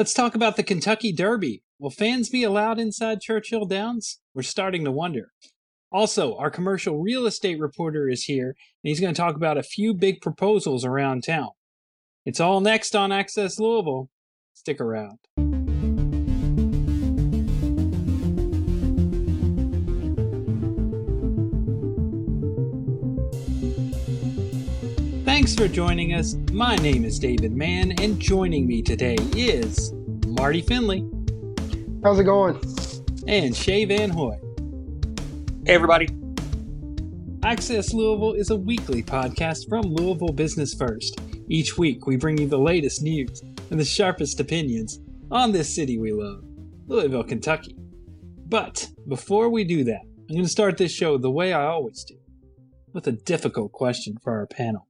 Let's talk about the Kentucky Derby. Will fans be allowed inside Churchill Downs? We're starting to wonder. Also, our commercial real estate reporter is here, and he's going to talk about a few big proposals around town. It's all next on Access Louisville. Stick around. Thanks for joining us. My name is David Mann, and joining me today is Marty Finley How's it going? and Shea Van Hoy. Hey, everybody. Access Louisville is a weekly podcast from Louisville Business First. Each week, we bring you the latest news and the sharpest opinions on this city we love, Louisville, Kentucky. But before we do that, I'm going to start this show the way I always do with a difficult question for our panel.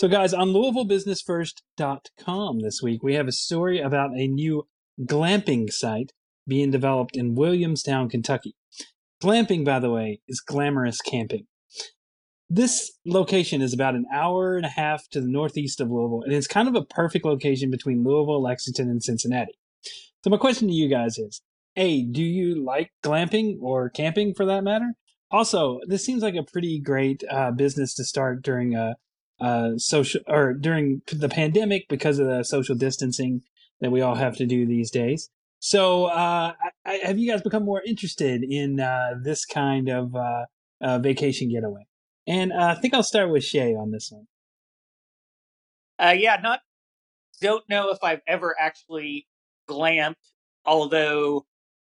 So, guys, on LouisvilleBusinessFirst.com this week, we have a story about a new glamping site being developed in Williamstown, Kentucky. Glamping, by the way, is glamorous camping. This location is about an hour and a half to the northeast of Louisville, and it's kind of a perfect location between Louisville, Lexington, and Cincinnati. So, my question to you guys is A, do you like glamping or camping for that matter? Also, this seems like a pretty great uh, business to start during a, uh, social or during the pandemic because of the social distancing that we all have to do these days. So, uh, I, have you guys become more interested in uh, this kind of uh, uh, vacation getaway? And uh, I think I'll start with Shea on this one. Uh, yeah, not don't know if I've ever actually glamped, although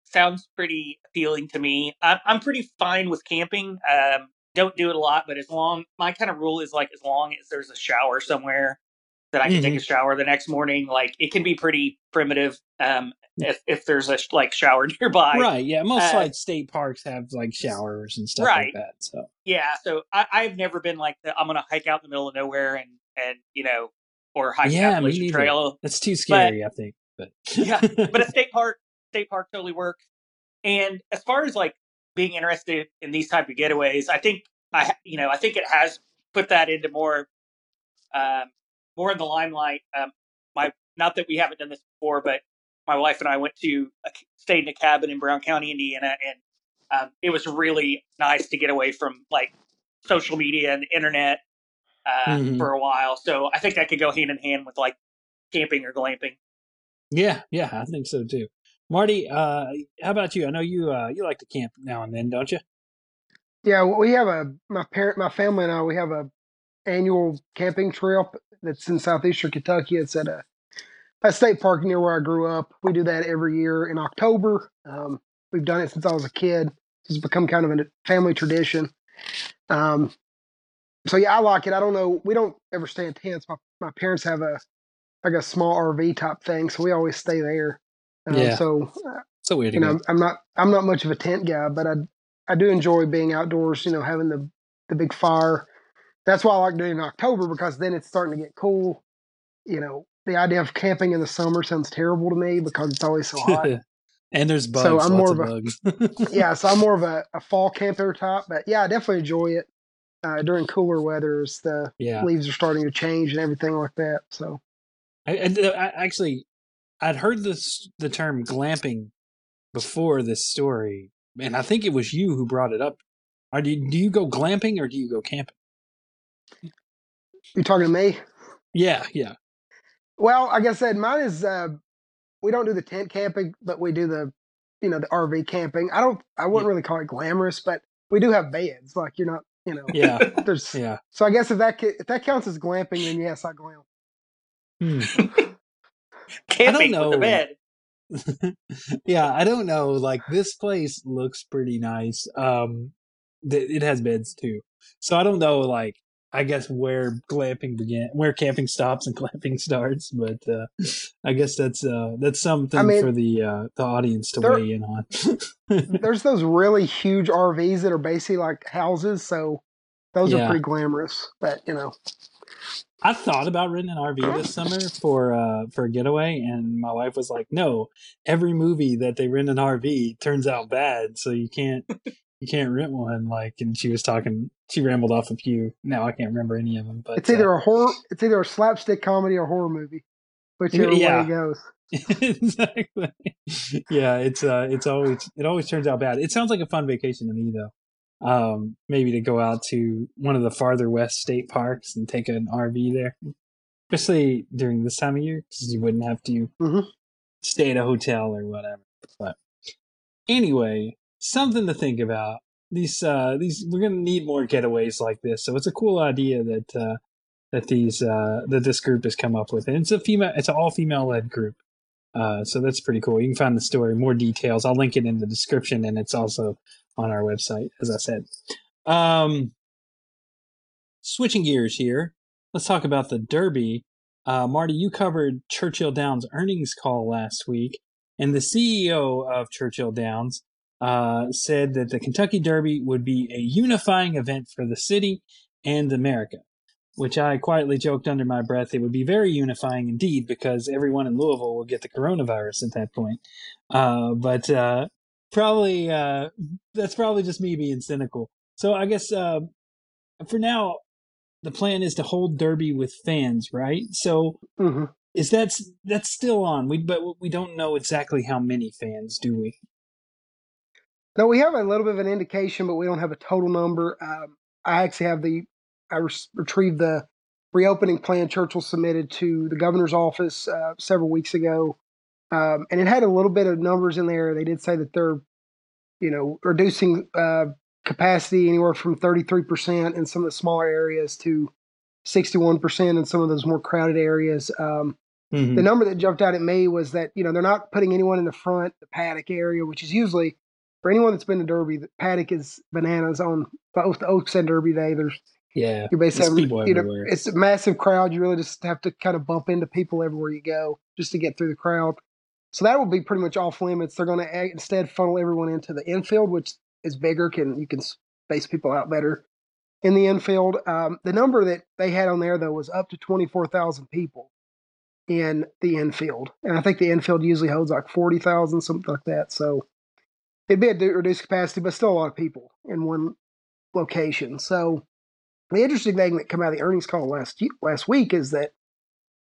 sounds pretty appealing to me. I'm, I'm pretty fine with camping. Um, don't do it a lot, but as long my kind of rule is like as long as there's a shower somewhere that I can take a shower the next morning, like it can be pretty primitive. Um, if if there's a like shower nearby, Right. Yeah. Most Uh, like state parks have like showers and stuff Right. like that. So, yeah. So I, I've never been like the, I'm gonna hike out in the middle of nowhere and and you know or hike Yeah, Appalachian. Trail. that's too scary, I think. But, Yeah, but a state park, state park totally works. And as far as like being interested in these type of getaways, I think I, you know, I think it has put that into more, um, more in the limelight. Um, my, not that we haven't done this before, but my wife and I went to a, stayed in a cabin in Brown County, Indiana, and um, it was really nice to get away from like social media and the internet uh, Mhm. for a while. So I think that could go hand in hand with like camping or glamping. yeah, yeah, I think so too. Marty, uh, how about you? I know you uh, you like to camp now and then, don't you? Yeah, we have a my parent, my family and I. We have a annual camping trip that's in southeastern Kentucky. It's at a a state park near where I grew up. We do that every year in October. Um, we've done it since I was a kid. It's become kind of a family tradition. Um, so yeah, I like it. I don't know. We don't ever stay in tents. My my parents have a like a small RV type thing, so we always stay there. Uh, Yeah. So So weird. you know, I'm not I'm not much of a tent guy, but I I do enjoy being outdoors. You know, having the the big fire. That's why I like doing it in October because then it's starting to get cool. You know, the idea of camping in the summer sounds terrible to me because it's always so hot. and there's bugs. So I'm more of bugs. yeah, so I'm more of a, a fall camper type, but yeah, I definitely enjoy it uh, during cooler weather as the yeah. leaves are starting to change and everything like that. So I, I, I actually, I'd heard this the term glamping before this story, and I think it was you who brought it up. Are do you, do you go glamping or do you go camping? you talking to me? Yeah, yeah. Well, like I said, mine is uh, we don't do the tent camping, but we do the you know the RV camping. I don't I wouldn't really call it glamorous, but we do have beds. Like you're not you know Yeah, there's yeah. so I guess if that if that counts as glamping, then yes, I glam. Hmm. Camping with know. the bed. yeah, I don't know. Like this place looks pretty nice. Um, th- it has beds too, so I don't know. Like, I guess where glamping began, where camping stops and glamping starts. But uh, I guess that's uh, that's something I mean, for the uh, the audience to there- weigh in on. There's those really huge RVs that are basically like houses, so those Yeah. are pretty glamorous. But you know, I thought about renting an RV this summer for uh for a getaway, and my wife was like, "No, every movie that they rent an RV turns out bad, so you can't you can't rent one." Like, and she was talking, she rambled off a few. Now I can't remember any of them, but it's uh, either a horror, it's either a slapstick comedy or horror movie, whichever Yeah. way it goes. exactly. Yeah, it's uh, it's always it always turns out bad. It sounds like a fun vacation to me though. Um, maybe to go out to one of the farther west state parks and take an RV there, especially during this time of year, because you wouldn't have to Mhm. stay at a hotel or whatever. But anyway, something to think about. These uh, these we're gonna need more getaways like this, so it's a cool idea that uh, that these uh, that this group has come up with, and it's a female, it's an all female led group. Uh, so that's pretty cool. You can find the story, more details. I'll link it in the description, and it's also on our website, as I said. Um, switching gears here, let's talk about the Derby. Uh, Marty, you covered Churchill Downs earnings call last week, and the CEO of Churchill Downs uh, said that the Kentucky Derby would be a unifying event for the city and America, which I quietly joked under my breath. It would be very unifying indeed because everyone in Louisville will get the coronavirus at that point. Uh, but uh, probably uh, that's probably just me being cynical. So I guess uh, for now, the plan is to hold Derby with fans, right? So hmm is that's that's still on? We but we don't know exactly how many fans, do we? No, we have a little bit of an indication, but we don't have a total number. Um, I actually have the I res- retrieved the reopening plan Churchill submitted to the governor's office uh, several weeks ago, um, and it had a little bit of numbers in there. They did say that they're, you know, reducing uh, capacity anywhere from thirty three percent in some of the smaller areas to sixty one percent in some of those more crowded areas. Um, Mhm. the number that jumped out at me was that you know they're not putting anyone in the front, the paddock area, which is usually for anyone that's been to Derby, the paddock is bananas on both the Oaks and Derby Day. There's Yeah, you basically you know, it's a massive crowd. You really just have to kind of bump into people everywhere you go just to get through the crowd. So that will be pretty much off limits. They're going to instead funnel everyone into the infield, which is bigger. Can you can space people out better in the infield? Um, the number that they had on there though was up to twenty four thousand people in the infield, and I think the infield usually holds like forty thousand, something like that. So it'd be a reduced capacity, but still a lot of people in one location. So the interesting thing that came out of the earnings call last last week is that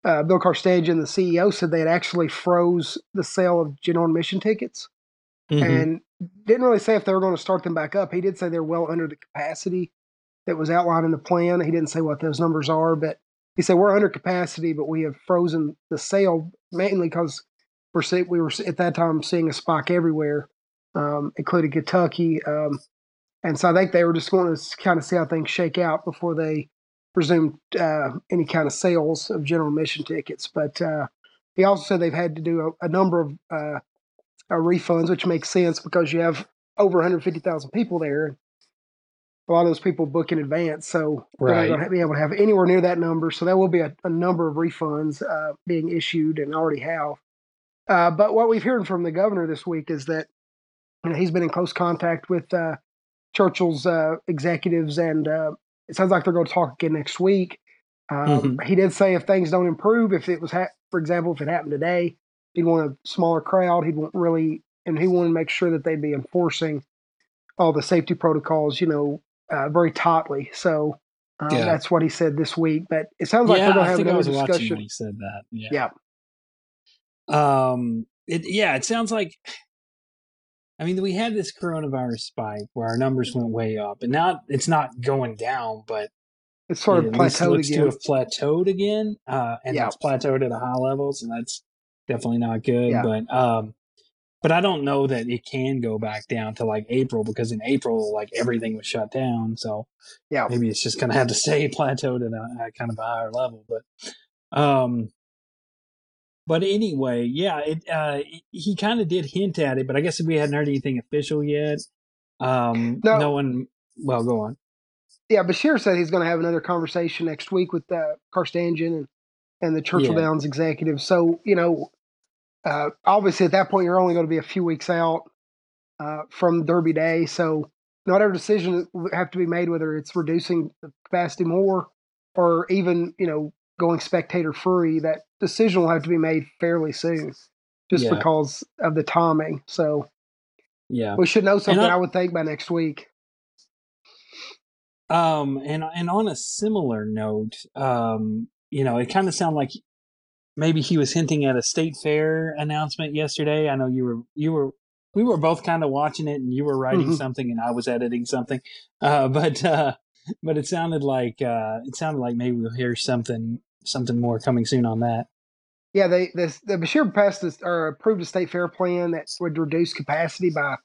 uh, Bill Carstanjen, the CEO, said they had actually froze the sale of general admission tickets Mhm. and didn't really say if they were going to start them back up. He did say they're well under the capacity that was outlined in the plan. He didn't say what those numbers are, but he said we're under capacity, but we have frozen the sale mainly because we're see- we were at that time seeing a spike everywhere, um, including Kentucky. Um, and so I think they were just going to kind of see how things shake out before they resumed uh, any kind of sales of general admission tickets. But uh, he also said they've had to do a, a number of uh, uh, refunds, which makes sense because you have over 150,000 people there. A lot of those people book in advance, so they're Right. not going to be able to have anywhere near that number. So there will be a, a number of refunds uh, being issued, and already have. Uh, but what we've heard from the governor this week is that you know, he's been in close contact with uh, Churchill's uh, executives, and uh, it sounds like they're going to talk again next week. Um, He did say if things don't improve, if it was, ha- for example, if it happened today, he'd want a smaller crowd. He'd want really, and he wanted to make sure that they'd be enforcing all the safety protocols, you know, uh, very tightly. So um, Yeah. that's what he said this week. But it sounds like yeah, they're going to have another discussion. he said that. Yeah. Yeah. Um. It. Yeah. It sounds like. I mean, we had this coronavirus spike where our numbers went way up, and now it's not going down, but It's sort it of at plateaued looks again. to have plateaued again, uh, and Yeah. it's plateaued at a high level, so that's definitely not good. Yeah. But um, but I don't know that it can go back down to like April because in April, like everything was shut down, so Yeah. maybe it's just gonna have to stay plateaued at a, at kind of a higher level. But um, but anyway, yeah, it uh, he kind of did hint at it, but I guess we hadn't heard anything official yet. Um, No. no one. Well, go on. Yeah, Beshear said he's going to have another conversation next week with uh, Carstanjen and, and the Churchill Yeah. Downs executive. So, you know, uh, obviously at that point, you're only going to be a few weeks out uh, from Derby Day. So, whatever decision will have to be made, whether it's reducing the capacity more or even, you know, going spectator free, that decision will have to be made fairly soon just Yeah. because of the timing. So, Yeah. we should know something, I- I would think, by next week. Um, and and on a similar note, um, you know, it kind of sounded like maybe he was hinting at a state fair announcement yesterday. I know you were you were we were both kind of watching it, and you were writing Mhm. something, and I was editing something. Uh, but uh, but it sounded like uh, it sounded like maybe we'll hear something something more coming soon on that. Yeah, they this the Beshear passed this or approved a state fair plan that would reduce capacity by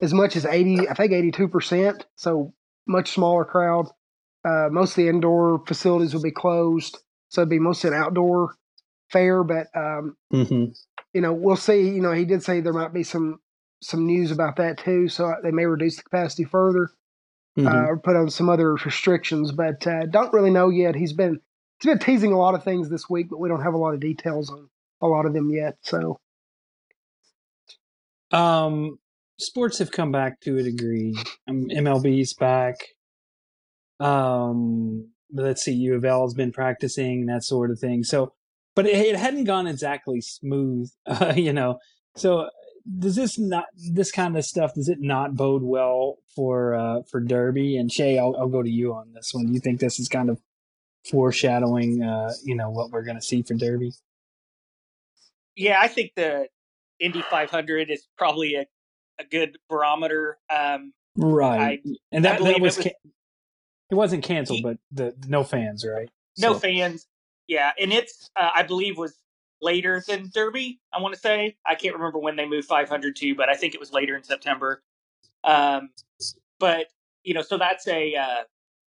as much as eighty, I think eighty two percent. So much smaller crowd. Uh, most of the indoor facilities will be closed, so it'd be mostly an outdoor fair. But um, Mm-hmm. you know, we'll see. You know, he did say there might be some some news about that too, so they may reduce the capacity further Mm-hmm. uh, or put on some other restrictions. But uh, don't really know yet. He's been he's been teasing a lot of things this week, but we don't have a lot of details on a lot of them yet. So Um, sports have come back to a degree. Um, MLB's back. Um, let's see, U of L has been practicing that sort of thing. So, but it, it hadn't gone exactly smooth, uh, you know. So, does this not this kind of stuff? Does it not bode well for uh, for Derby? And Shea, I'll, I'll go to you on this one. You think this is kind of foreshadowing, uh, you know, what we're going to see for Derby? Yeah, I think the Indy 500 is probably a, a good barometer. Um, Right, and I that, believe that it was was- ca- it wasn't canceled, but the no fans, right? no So- fans. Yeah, and it's uh, I believe was later than Derby. I want to say I can't remember when they moved 500 to, but I think it was later in September. Um, but you know, so that's a uh,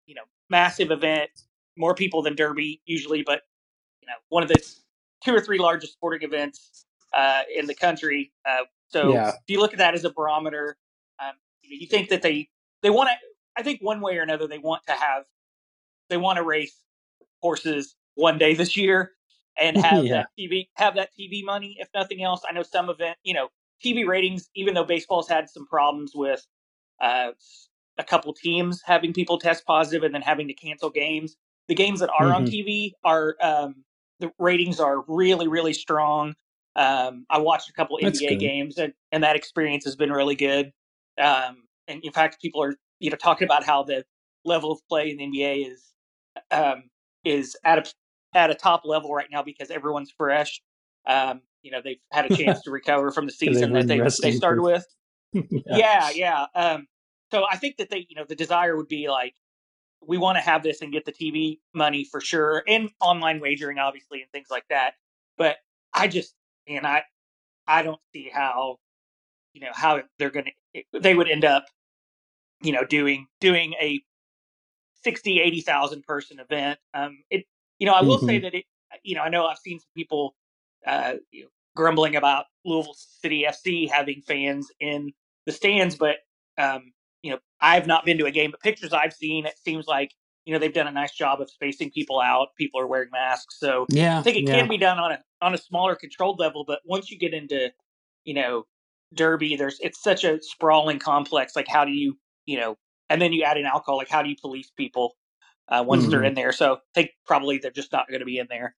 you know massive event, more people than Derby usually, but you know one of the two or three largest sporting events uh, in the country. Uh, so Yeah. if you look at that as a barometer, um, you, think that they they want to. I think one way or another they want to have they want to race horses one day this year and have Yeah. that TV have that TV money if nothing else. I know some event, you know, TV ratings. Even though baseball's had some problems with uh, a couple teams having people test positive and then having to cancel games, the games that are on Mhm. TV are um, the ratings are really really strong. Um, I watched a couple That's NBA good. games and, and that experience has been really good. Um, and in fact, people are you know talking about how the level of play in the NBA is um, is at a at a top level right now because everyone's fresh. Um, you know, they've had a chance to recover from the season that they they started with. Yeah, yeah. Um, so I think that they, you know, the desire would be like, we want to have this and get the TV money for sure, and online wagering, obviously, and things like that. But I just, and I, I don't see how, you know, how they're going to, they would end up, you know, doing doing a 60, 80,000 person event. Um, it, you know, I will say that it, you know, I know I've seen some people, uh, you know, grumbling about Louisville City FC having fans in the stands, but um, you know, I've not been to a game, but pictures I've seen, it seems like you know they've done a nice job of spacing people out. People are wearing masks, so Yeah, I think it yeah. can be done on a on a smaller controlled level. But once you get into you know Derby, there's it's such a sprawling complex. Like how do you you know, and then you add in alcohol. Like how do you police people uh, once they're Mhm. in there? So I think probably they're just not going to be in there.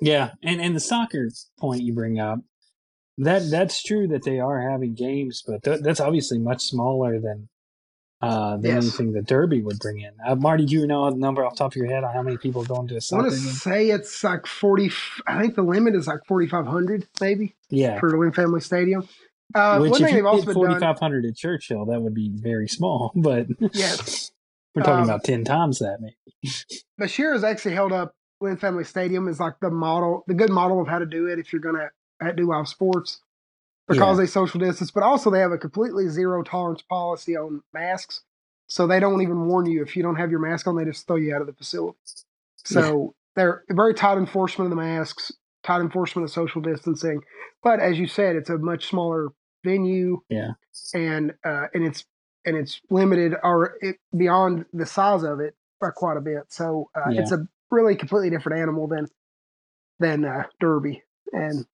Yeah, and and the soccer point you bring up, that that's true that they are having games, but th- that's obviously much smaller than uh, than Yes. anything the Derby would bring in. Uh, Marty, do you know the number off the top of your head on how many people are going to a I soccer want to say it's like forty. I think the limit is like forty five hundred, maybe Yeah, for the Lynn Family Stadium. Uh, which if you did been forty done. five hundred at Churchill, that would be very small. But Yes. we're talking Um, about ten times that. Maybe. Beshear has actually held up Lynn Family Stadium as like the model, the good model of how to do it if you're going to do live sports because they social distance, but also they have a completely zero tolerance policy on masks. So they don't even warn you if you don't have your mask on, they just throw you out of the facility. So they're very tight enforcement of the masks, tight enforcement of social distancing. But as you said, it's a much smaller venue. Yeah. And uh, and it's and it's limited or it, beyond the size of it by quite a bit. So uh, Yeah. it's a really completely different animal than than uh, Derby. And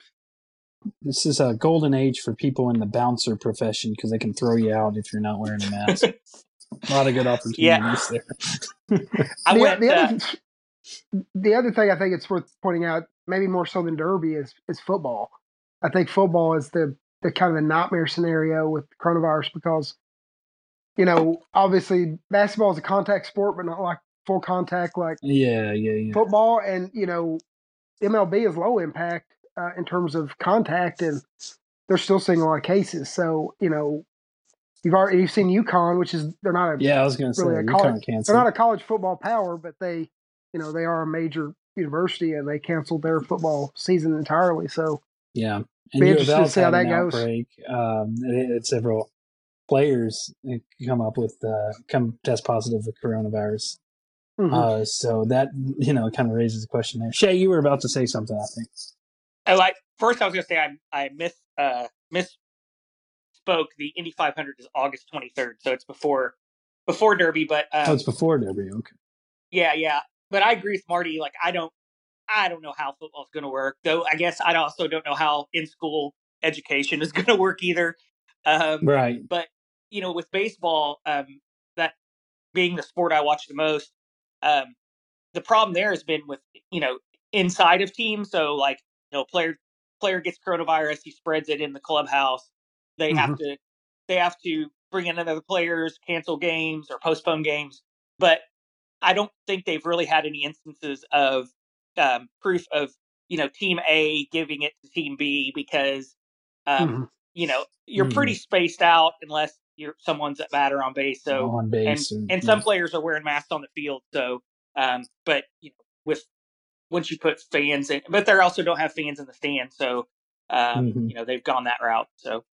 This is a golden age for people in the bouncer profession because they can throw you out if you're not wearing a mask. a lot of good opportunities Yeah. there. I the, went. the, uh, other, the other thing I think it's worth pointing out, maybe more so than Derby, is is football. I think football is the the kind of the nightmare scenario with coronavirus because, you know, obviously basketball is a contact sport, but not like full contact like Yeah, yeah, yeah. football. And you know, MLB is low impact uh, in terms of contact, and they're still seeing a lot of cases. So you know, you've already you've seen UConn, which is they're not a Yeah, I was going to really say a college, they're not a college football power, but they you know they are a major university, and they canceled their football season entirely. So yeah, and Be interested to see how that goes. outbreak. Um, it, several players come up with uh, come test positive with coronavirus. mhm. Uh, so that you know kind of raises a question there. Shea, you were about to say something, I think. Oh, I first I was going to say I I miss uh misspoke. The Indy 500 is August 23rd, so it's before before Derby. But um, oh, it's before Derby. Okay. yeah, yeah. But I agree with Marty. Like I don't I don't know how football's going to work. Though I guess I also don't know how in school education is going to work either. Um, Right. but you know, with baseball, um, that being the sport I watch the most, um, the problem there has been with you know inside of teams. So like know, player player gets coronavirus, he spreads it in the clubhouse. They have to they have to bring in other players, cancel games or postpone games. But I don't think they've really had any instances of um, proof of you know team A giving it to team B because um, Mhm. you know you're Mhm. pretty spaced out unless you're someone's at batter on base. So on and base and some players are wearing masks on the field. So um, but you know with once you put fans in, but they also don't have fans in the stands. So um, Mhm. you know they've gone that route. So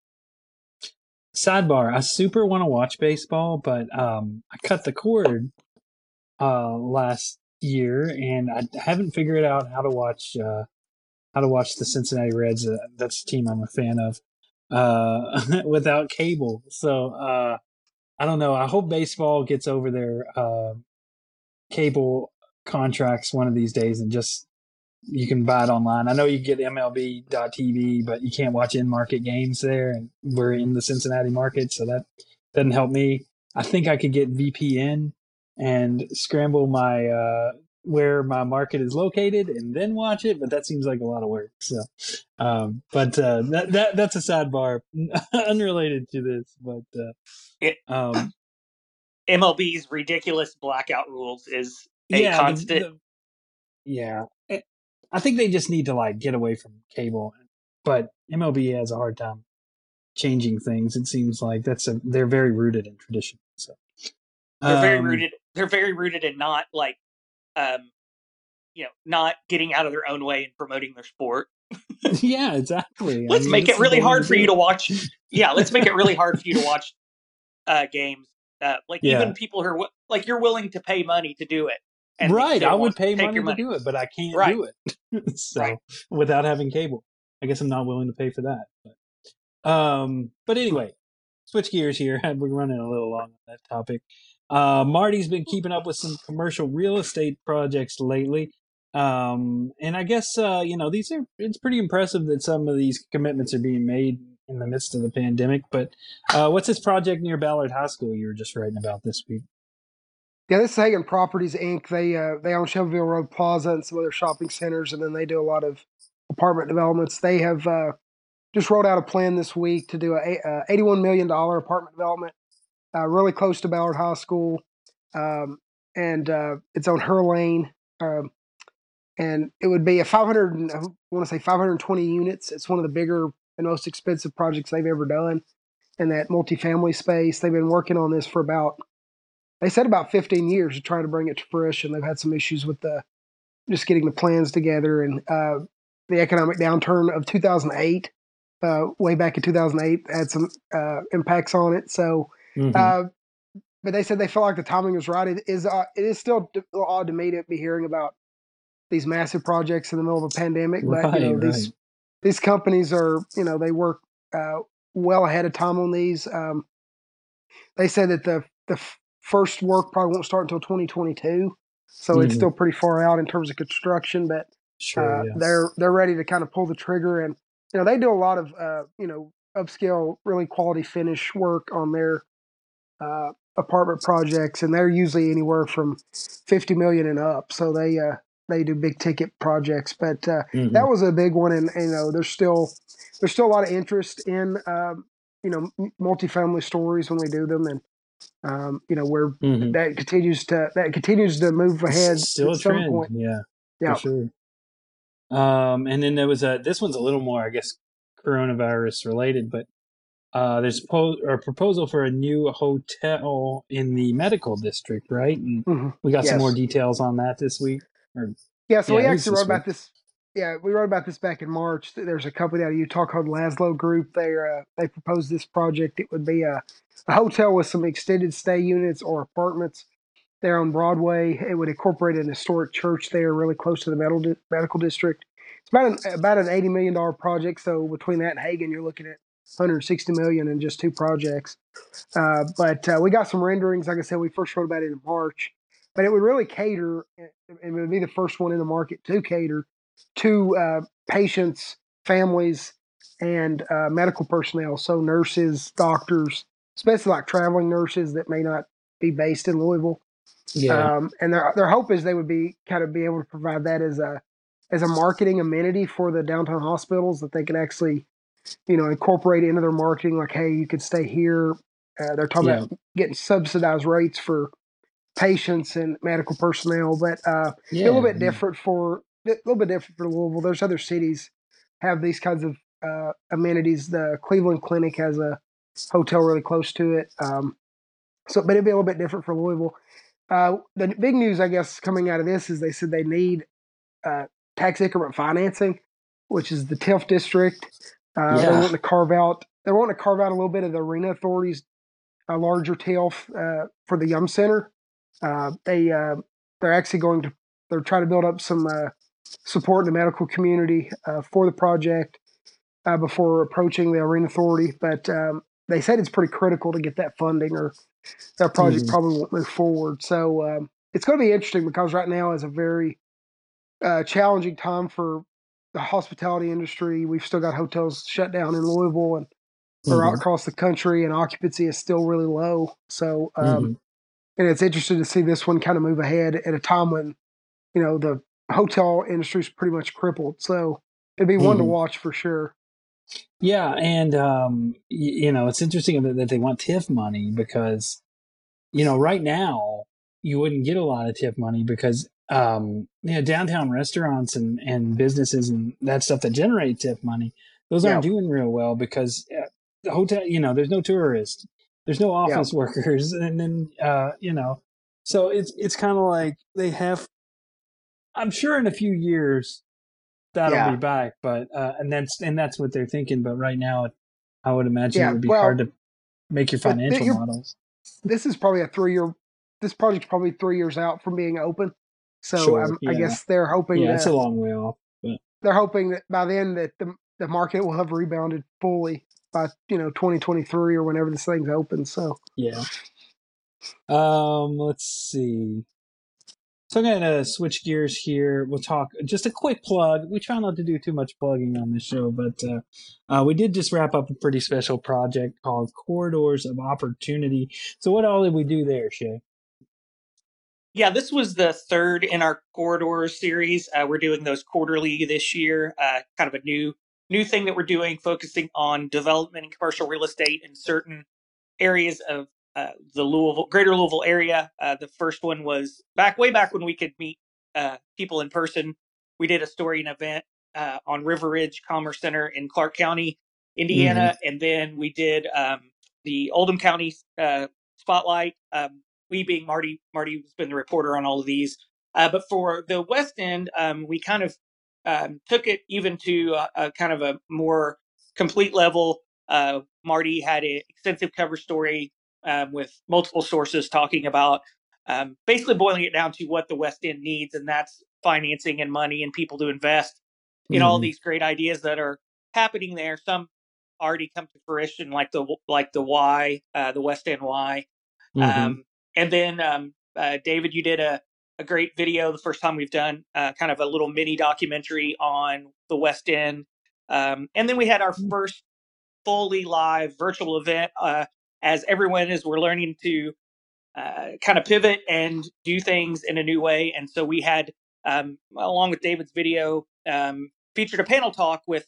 Sidebar: I super want to watch baseball, but um, I cut the cord uh, last year, and I haven't figured out how to watch uh, how to watch the Cincinnati Reds. Uh, that's a team I'm a fan of uh, without cable. So uh, I don't know. I hope baseball gets over their uh, cable contracts one of these days, and just you can buy it online. I know you get MLB.TV, but you can't watch in market games there, and we're in the Cincinnati market, so that doesn't help me. I think I could get VPN and scramble my uh, where my market is located and then watch it, but that seems like a lot of work. So, um, but uh, that that that's a sidebar, unrelated to this, but uh, It- um, MLB's ridiculous blackout rules is a yeah, constant. the- yeah. Eh, I think they just need to like get away from cable, but MLB has a hard time changing things. It seems like that's a they're very rooted in tradition. So they're very Um, rooted. They're very rooted in not like, um, you know, not getting out of their own way and promoting their sport. Yeah, exactly. Let's mean, make it really hard for you to watch. Yeah, let's make it really hard for you to watch uh, games. Uh, like Yeah. even people who are like you're willing to pay money to do it. Right, I would pay take money, to do it, but I can't Right. do it. so Right. without having cable, I guess I'm not willing to pay for that. But, um, but anyway, switch gears here. We're running a little long on that topic. Uh, Marty's been keeping up with some commercial real estate projects lately. Um, and I guess, uh, you know, these are, it's pretty impressive that some of these commitments are being made in the midst of the pandemic. But, uh, what's this project near Ballard High School you were just writing about this week? Yeah, this is Hagan Properties Inc. They uh, they own Shelbyville Road Plaza and some other shopping centers, and then they do a lot of apartment developments. They have uh, just rolled out a plan this week to do a, a eighty-one million dollar apartment development, uh, really close to Ballard High School, um, and uh, it's on Herr Lane, um, and it would be a five hundred. I want to say five hundred twenty units. It's one of the bigger and most expensive projects they've ever done in that multifamily space. They've been working on this for about they said about 15 years to try to bring it to fruition. They've had some issues with the just getting the plans together and uh, the economic downturn of 2008, uh, way back in 2008, had some uh, impacts on it. So, Mhm. uh, but they said they felt like the timing was right. It is uh, it is still d- odd to me to be hearing about these massive projects in the middle of a pandemic, but you know Right, these these companies are you know they work uh, well ahead of time on these. Um, they said that the the first work probably won't start until 2022, so it's Mhm. still pretty far out in terms of construction. But Sure. uh, yeah. they're they're ready to kind of pull the trigger, and you know they do a lot of uh, you know upscale, really quality finish work on their uh, apartment projects, and they're usually anywhere from 50 million and up. So they uh, they do big ticket projects, but uh, Mhm. that was a big one, and, and, you know there's still there's still a lot of interest in um, you know multifamily stories when we do them, and um, you know where Mhm. that continues to that continues to move ahead It's still a trend. point. Yeah, Yeah, for sure. Um, and then there was a this one's a little more, I guess, coronavirus related, but uh, there's a, po- a proposal for a new hotel in the medical district, right? And Mhm. we got some more details on that this week. Or Yeah, so Yeah, we actually wrote about this. Yeah, we wrote about this back in March. There's a company out of Utah called Laszlo Group. They uh, they proposed this project. It would be a, a hotel with some extended stay units or apartments there on Broadway. It would incorporate an historic church there, really close to the medical di- medical district. It's about an about an eighty million dollar project. So between that and Hagan, you're looking at 160 million in just two projects. Uh, but uh, we got some renderings. Like I said, we first wrote about it in March. But it would really cater, it would be the first one in the market to cater to uh, patients, families, and uh, medical personnel. So nurses, doctors, especially like traveling nurses that may not be based in Louisville. yeah, Um, and their their hope is they would be kind of be able to provide that as a as a marketing amenity for the downtown hospitals that they can actually, you know, incorporate into their marketing. Like, hey, you could stay here. Uh, they're talking Yeah. about getting subsidized rates for patients and medical personnel, but uh, yeah, a little bit different for a little bit different for Louisville. There's other cities have these kinds of uh, amenities. The Cleveland Clinic has a hotel really close to it. Um, so, but it'd be a little bit different for Louisville. Uh, the big news, I guess, coming out of this is they said they need uh, tax increment financing, which is the TIF district. Uh, They Yeah. want to carve out. They want to carve out a little bit of the arena authorities, a larger TIF uh, for the Yum Center. Uh, they uh, they're actually going to they're trying to build up some uh, support in the medical community uh, for the project uh, before approaching the arena authority. But um, they said it's pretty critical to get that funding, or that project Mhm. probably won't move forward. So um, it's going to be interesting because right now is a very uh, challenging time for the hospitality industry. We've still got hotels shut down in Louisville and or Mhm. across the country, and occupancy is still really low. So um, Mhm. and it's interesting to see this one kind of move ahead at a time when you know the hotel industry is pretty much crippled. So it'd be one to Mhm. watch for sure. Yeah, and um, y- you know, it's interesting that, that they want TIF money because, you know, right now you wouldn't get a lot of TIF money because, um, you know, downtown restaurants and and businesses and that stuff that generate TIF money, those aren't doing real well because uh, the hotel, you know, there's no tourists, there's no Yeah. office workers, and then uh, you know, so it's it's kind of like they have. I'm sure in a few years that'll Yeah. be back, but uh, and that's and that's what they're thinking. But right now, I would imagine Yeah, it would be well, hard to make your financial you're- models. This is probably a three year. This project's probably three years out from being open. So Sure, um, I guess they're hoping Yeah, that it's a long way off. But. they're hoping that by then that the the market will have rebounded fully by you know 2023 or whenever this thing's open. So Yeah. Um, let's see. So I'm gonna switch gears here. We'll talk just a quick plug. We try not to do too much plugging on this show, but uh, uh, we did just wrap up a pretty special project called Corridors of Opportunity. So what all did we do there, Shea? Yeah, this was the third in our corridors series. Uh, we're doing those quarterly this year. Uh, kind of a new new thing that we're doing, focusing on development and commercial real estate in certain areas of uh, the Louisville, greater Louisville area. Uh, the first one was back way back when we could meet uh, people in person. We did a story and event uh, on River Ridge Commerce Center in Clark County, Indiana, and then we did um, the Oldham County uh, spotlight. Um, we being Marty, Marty has been the reporter on all of these. Uh, but for the West End, um, we kind of um, took it even to a, a kind of a more complete level. Uh, Marty had an extensive cover story um, with multiple sources talking about um, basically boiling it down to what the West End needs, and that's financing and money and people to invest in all Mhm. these great ideas that are happening there. Some already come to fruition, like the like the Y, uh, the West End Y. Mhm. Um, and then um, uh, David, you did a, a great video the first time we've done uh, kind of a little mini documentary on the West End. Um, and then we had our first fully live virtual event uh, as everyone is we're learning to uh, kind of pivot and do things in a new way. And so we had, um, along with David's video, um, featured a panel talk with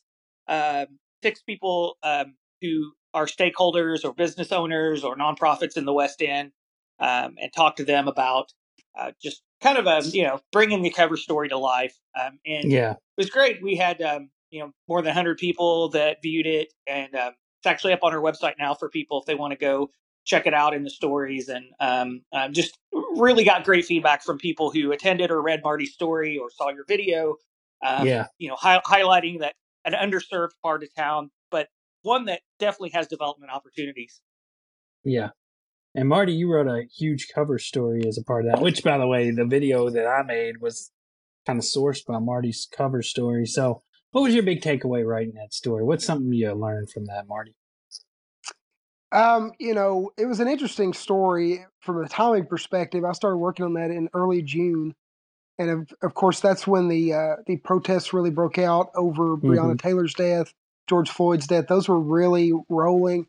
um six people um, who are stakeholders or business owners or nonprofits in the West End, um, and talk to them about uh, just kind of a you know bringing the cover story to life. Um, and yeah. it was great. We had um, you know more than 100 people that viewed it, and um, it's actually up on our website now for people if they want to go check it out in the stories. And um, uh, just really got great feedback from people who attended or read Marty's story or saw your video. Um, Yeah. you know, hi- highlighting that an underserved part of town, but one that definitely has development opportunities. Yeah. And Marty, you wrote a huge cover story as a part of that, which, by the way, the video that I made was kind of sourced by Marty's cover story. So, what was your big takeaway writing that story? What's something you learned from that, Marty? Um, you know, it was an interesting story from a timing perspective. I started working on that in early June, and of, of course, that's when the uh, the protests really broke out over Breonna Taylor's death, George Floyd's death. Those were really rolling.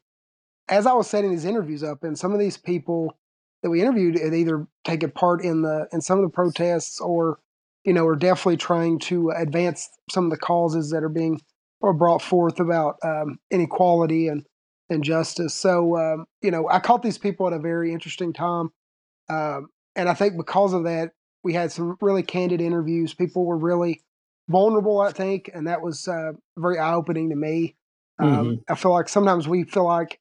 As I was setting these interviews up, and some of these people that we interviewed had either taken part in the in some of the protests, or you know, are definitely trying to advance some of the causes that are being or brought forth about um, inequality and and justice. So, um, you know, I caught these people at a very interesting time. Um, and I think because of that, we had some really candid interviews. People were really vulnerable, I think, and that was uh, very eye opening to me. Um, I feel like sometimes we feel like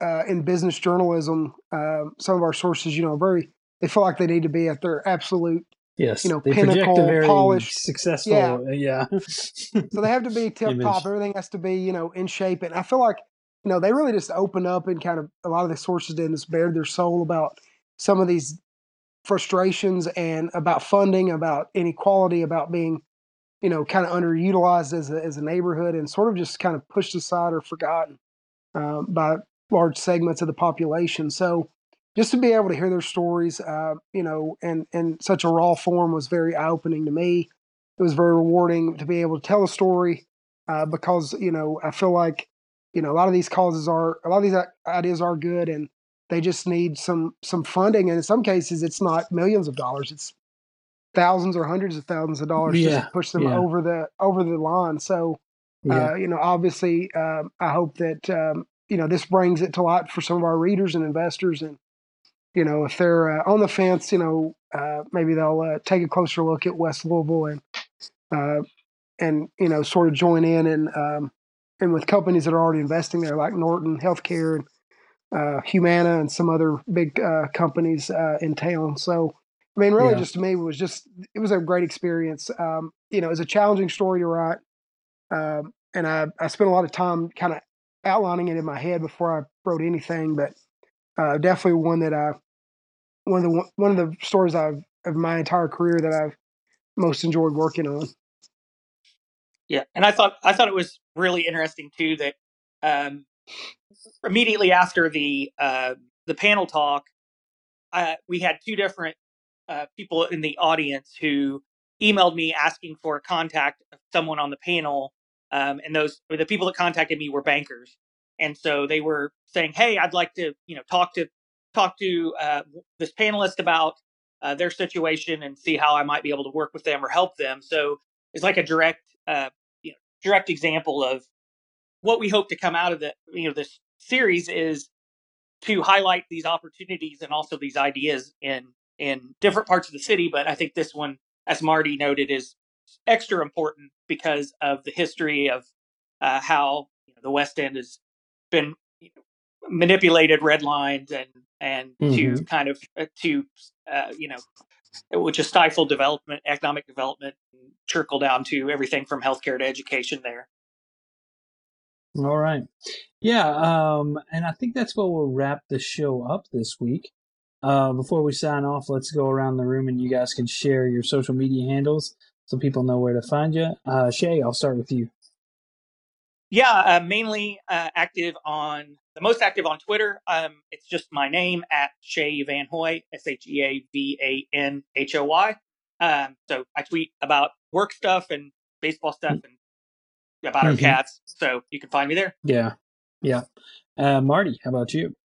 uh, in business journalism, uh, some of our sources, you know, very they feel like they need to be at their absolute. Yes, You know, they pinnacle, very polished- successful. Yeah. Yeah, yeah. So they have to be tip top. Everything has to be, you know, in shape. And I feel like, you know, they really just opened up and kind of a lot of the sources did just bared their soul about some of these frustrations and about funding, about inequality, about being, you know, kind of underutilized as a, as a neighborhood and sort of just kind of pushed aside or forgotten um, by large segments of the population. So just to be able to hear their stories, uh, you know, and in such a raw form was very eye opening to me. It was very rewarding to be able to tell a story uh, because you know I feel like you know a lot of these causes are a lot of these ideas are good and they just need some some funding and in some cases it's not millions of dollars it's thousands or hundreds of thousands of dollars just to push them yeah. over the over the line so yeah. uh, you know obviously um, i hope that um, you know this brings it to light for some of our readers and investors and you know if they're uh, on the fence you know uh, maybe they'll uh, take a closer look at west louisville and uh, and you know sort of join in and um, and with companies that are already investing there like norton healthcare and uh, humana and some other big uh, companies uh, in town so i mean really Yeah. just to me it was just it was a great experience um, you know it was a challenging story to write um, and I, I spent a lot of time kind of outlining it in my head before I wrote anything, but uh, definitely one that I one of the one of the stories I've of my entire career that I've most enjoyed working on. Yeah, and I thought I thought it was really interesting too that um, immediately after the uh, the panel talk, uh, we had two different uh, people in the audience who emailed me asking for a contact of someone on the panel, um, and those the people that contacted me were bankers, and so they were saying, "Hey, I'd like to you know talk to talk to uh, this panelist about uh, their situation and see how I might be able to work with them or help them." So it's like a direct uh, you know direct example of what we hope to come out of the you know this series is to highlight these opportunities and also these ideas in in different parts of the city but i think this one as marty noted is extra important because of the history of uh, how you know, the west end has been manipulated red lines and and to Mhm. kind of uh, to uh, you know which is stifle development economic development and trickle down to everything from healthcare to education there All right. Yeah, um, and I think that's what we'll wrap the show up this week. Uh, before we sign off, let's go around the room and you guys can share your social media handles so people know where to find you. Uh, Shea, I'll start with you. Yeah, uh, mainly uh, active on the most active on Twitter. Um, it's just my name at Shea Van Hoy, S H E A V A N H O Y. Um, so I tweet about work stuff and baseball stuff and about our Mhm. cats. So you can find me there. Yeah, yeah. Uh, Marty, how about you?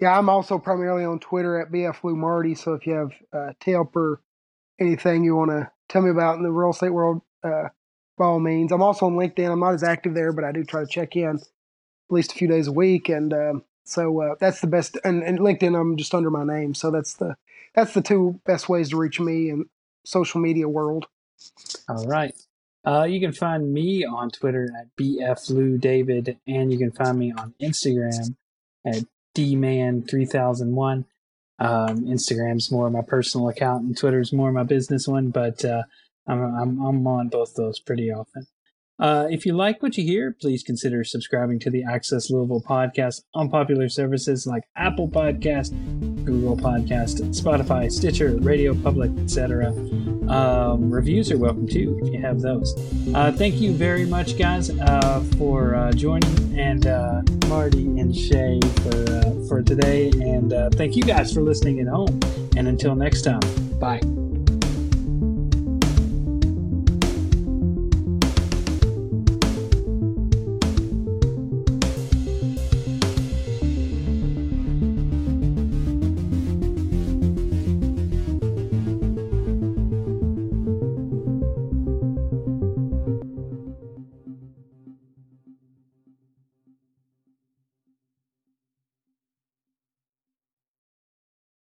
Yeah, I'm also primarily on Twitter at BF Lou Marty. So if you have uh, tip or anything you want to tell me about in the real estate world, uh, by all means. I'm also on LinkedIn. I'm not as active there, but I do try to check in at least a few days a week. And um, so uh, that's the best. And, and LinkedIn, I'm just under my name. So that's the that's the two best ways to reach me in social media world. All right. Uh, you can find me on Twitter at bfloudavid, and you can find me on Instagram at dman3001. Um, Instagram's more my personal account, and Twitter's more my business one, but uh, I'm, I'm, I'm on both those pretty often. Uh, if you like what you hear, please consider subscribing to the Access Louisville podcast on popular services like Apple Podcast, Google Podcast, Spotify, Stitcher, Radio Public, etc. Um, reviews are welcome too if you have those. Uh, thank you very much, guys, uh, for uh, joining, and uh, Marty and Shea for uh, for today, and thank you guys for listening at home. And until next time, bye.